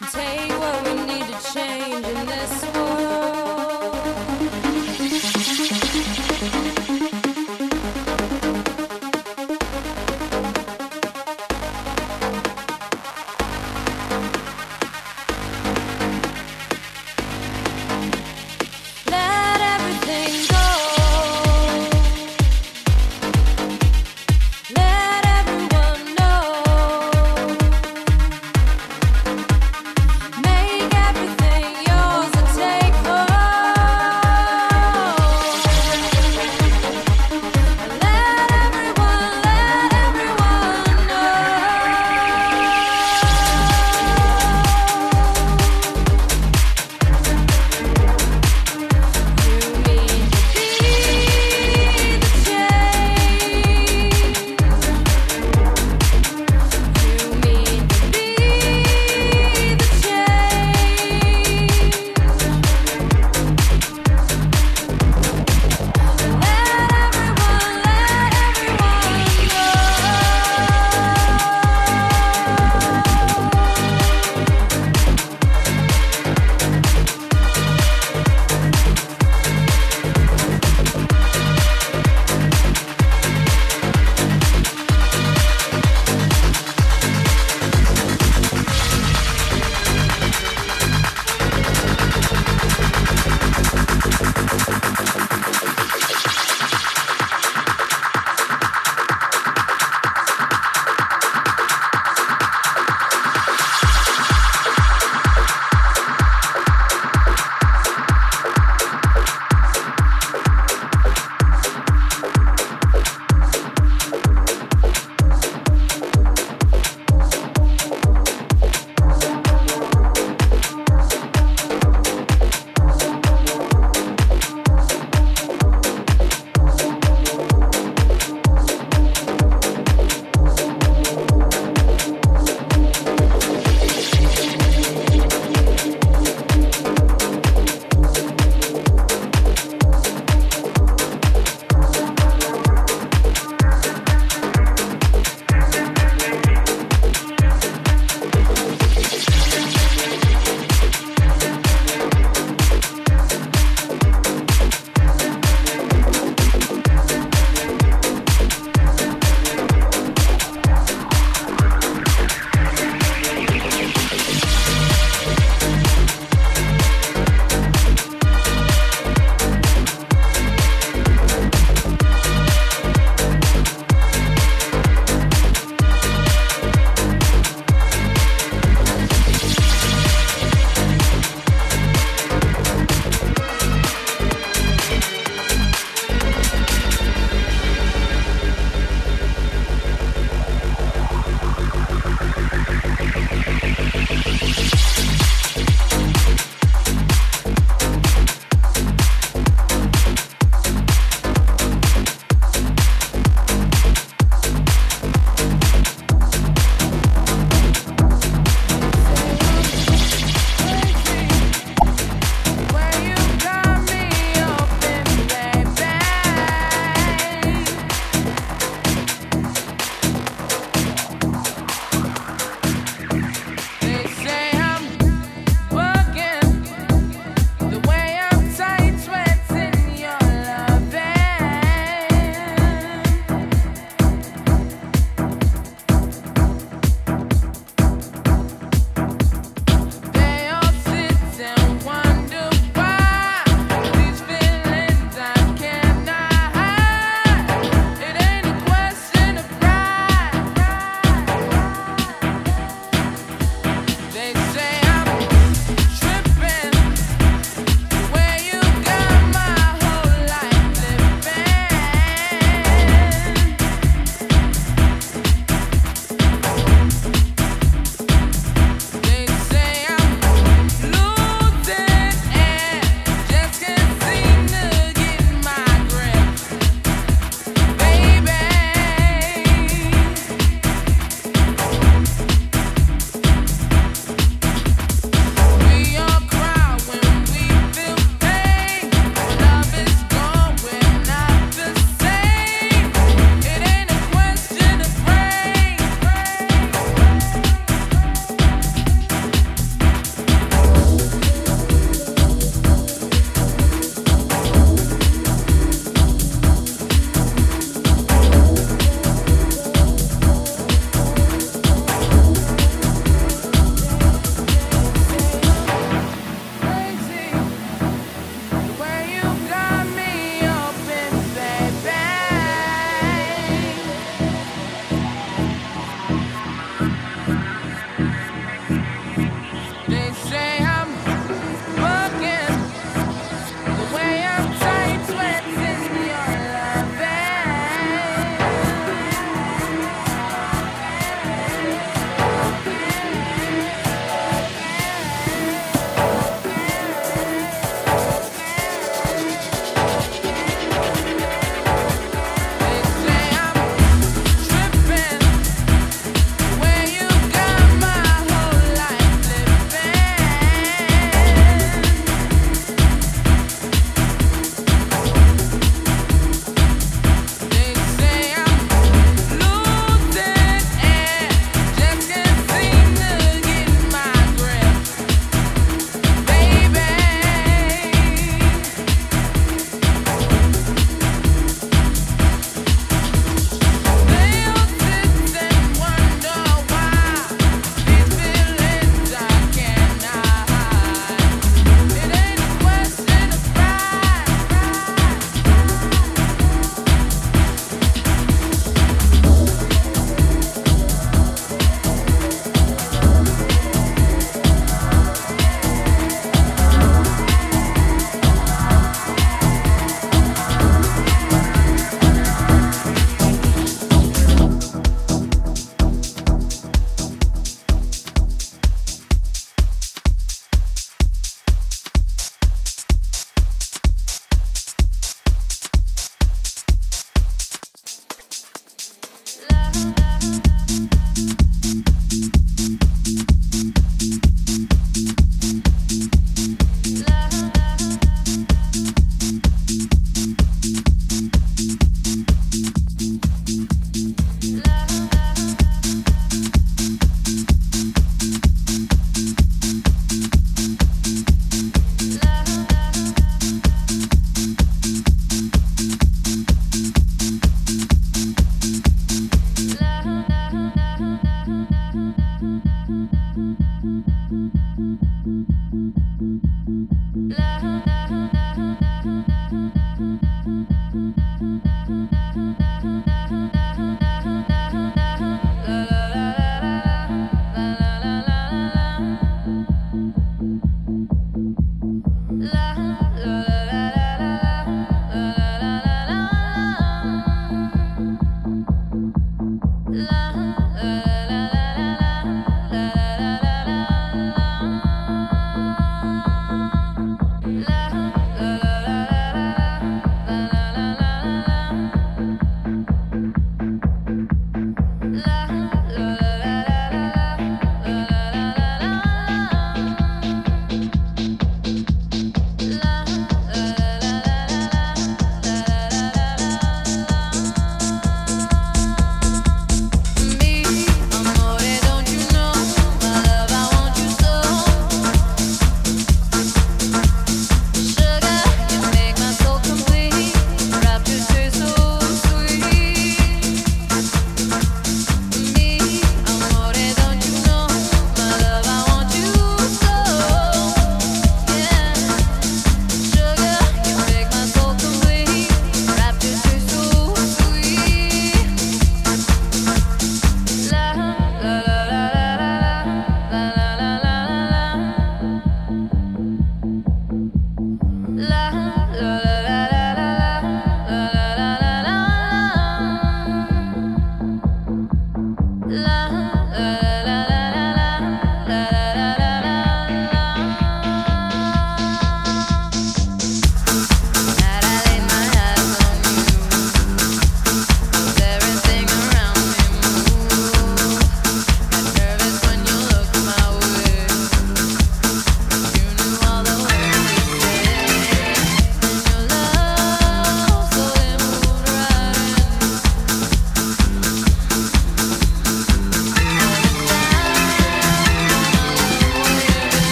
Make everything yours.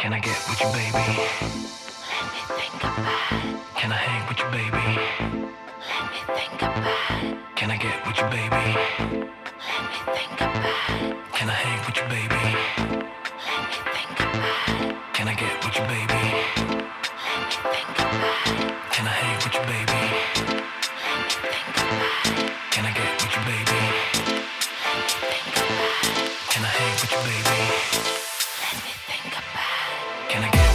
Can I get with you, baby? Let me think about it. Can I hang with you, baby? Let me think about it. Can I get with you, baby? Let me think about it. Can I hang with you, baby? Let me think about it. Can I get with you, baby? Let me think about it. Can I hang with you, baby? Let me think about it. Can I get with you, baby? Let me think about it. Can I hang with you, baby? Let me think about it. Can I get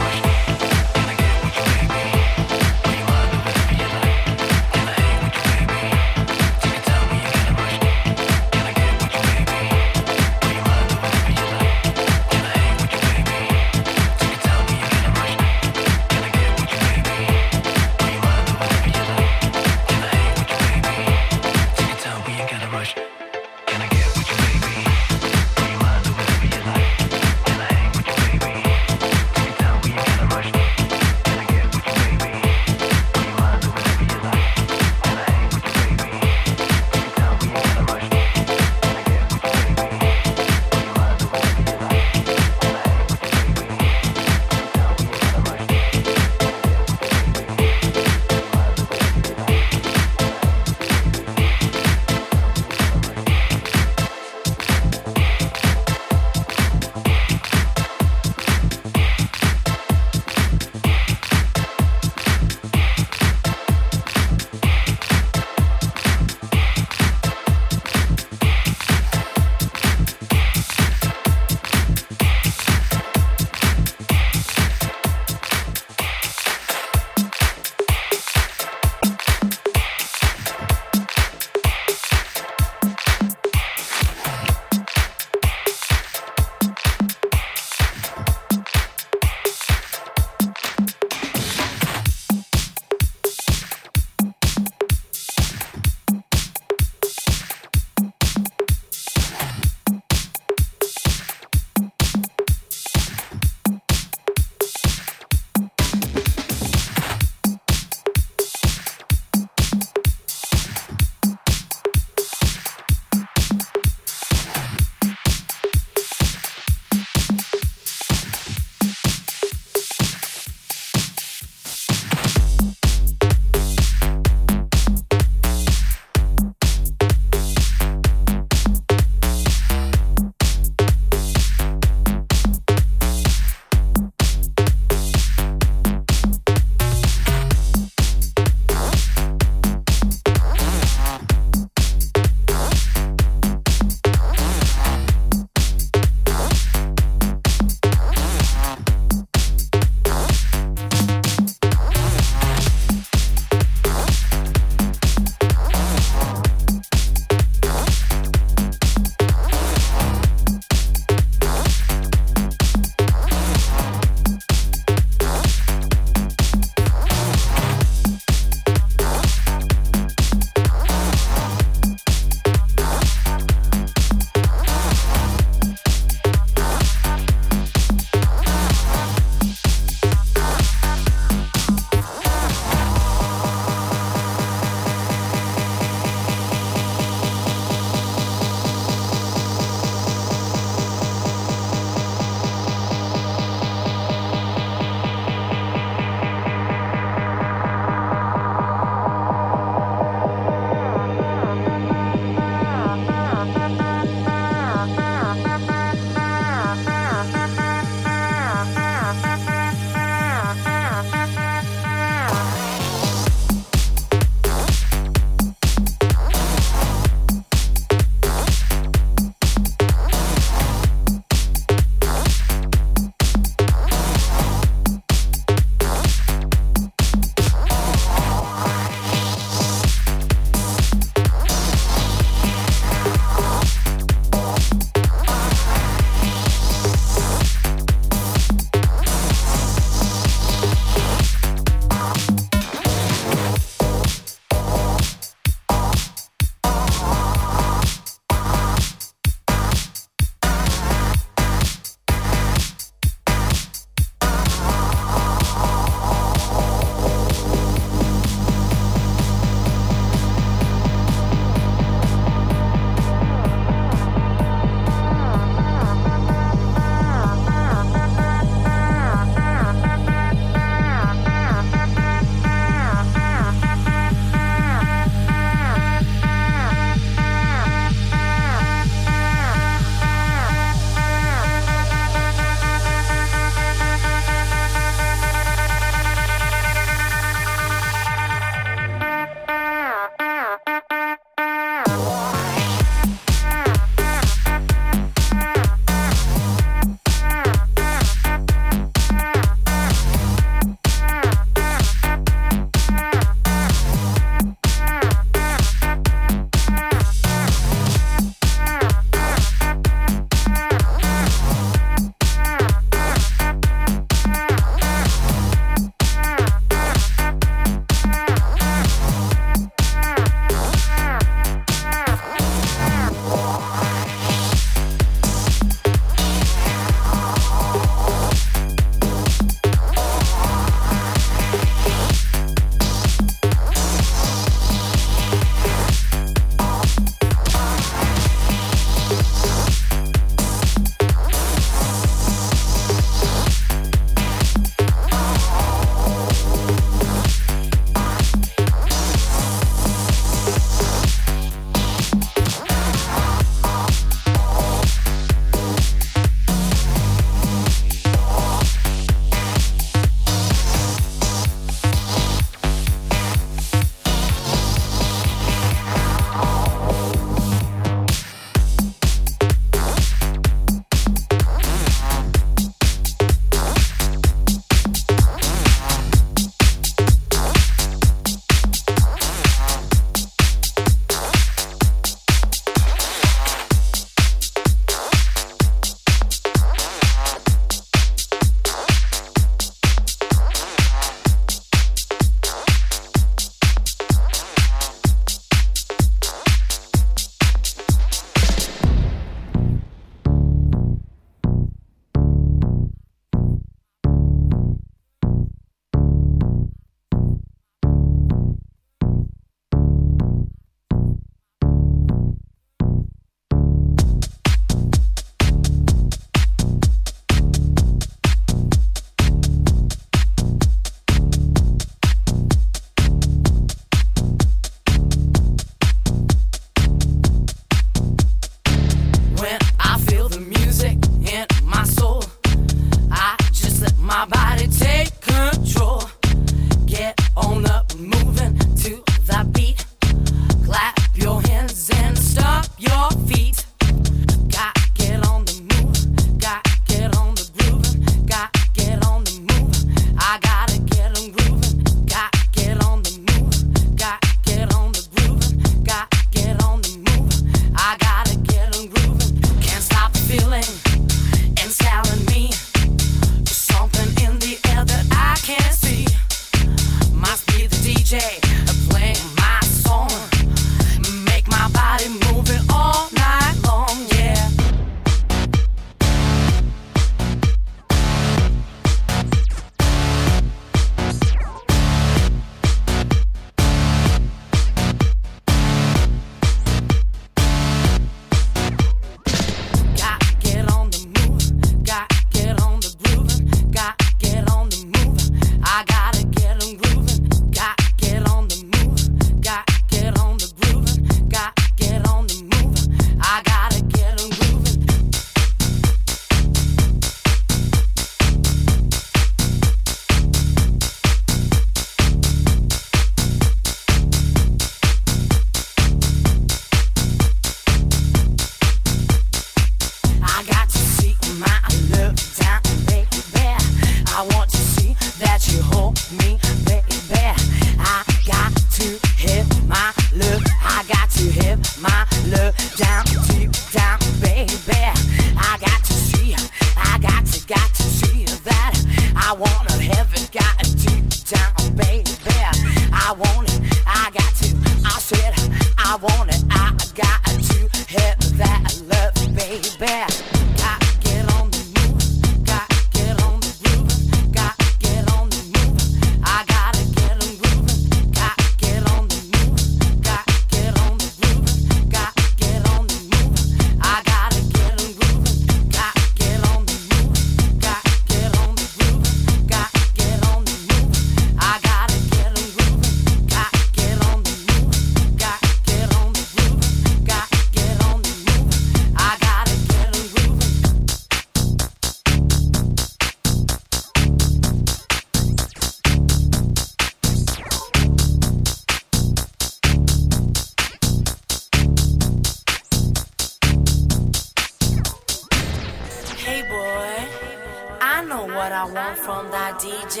what I want from thy DJ.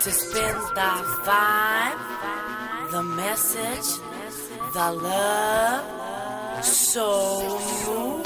To spin thy vibe, the message, the love. So move.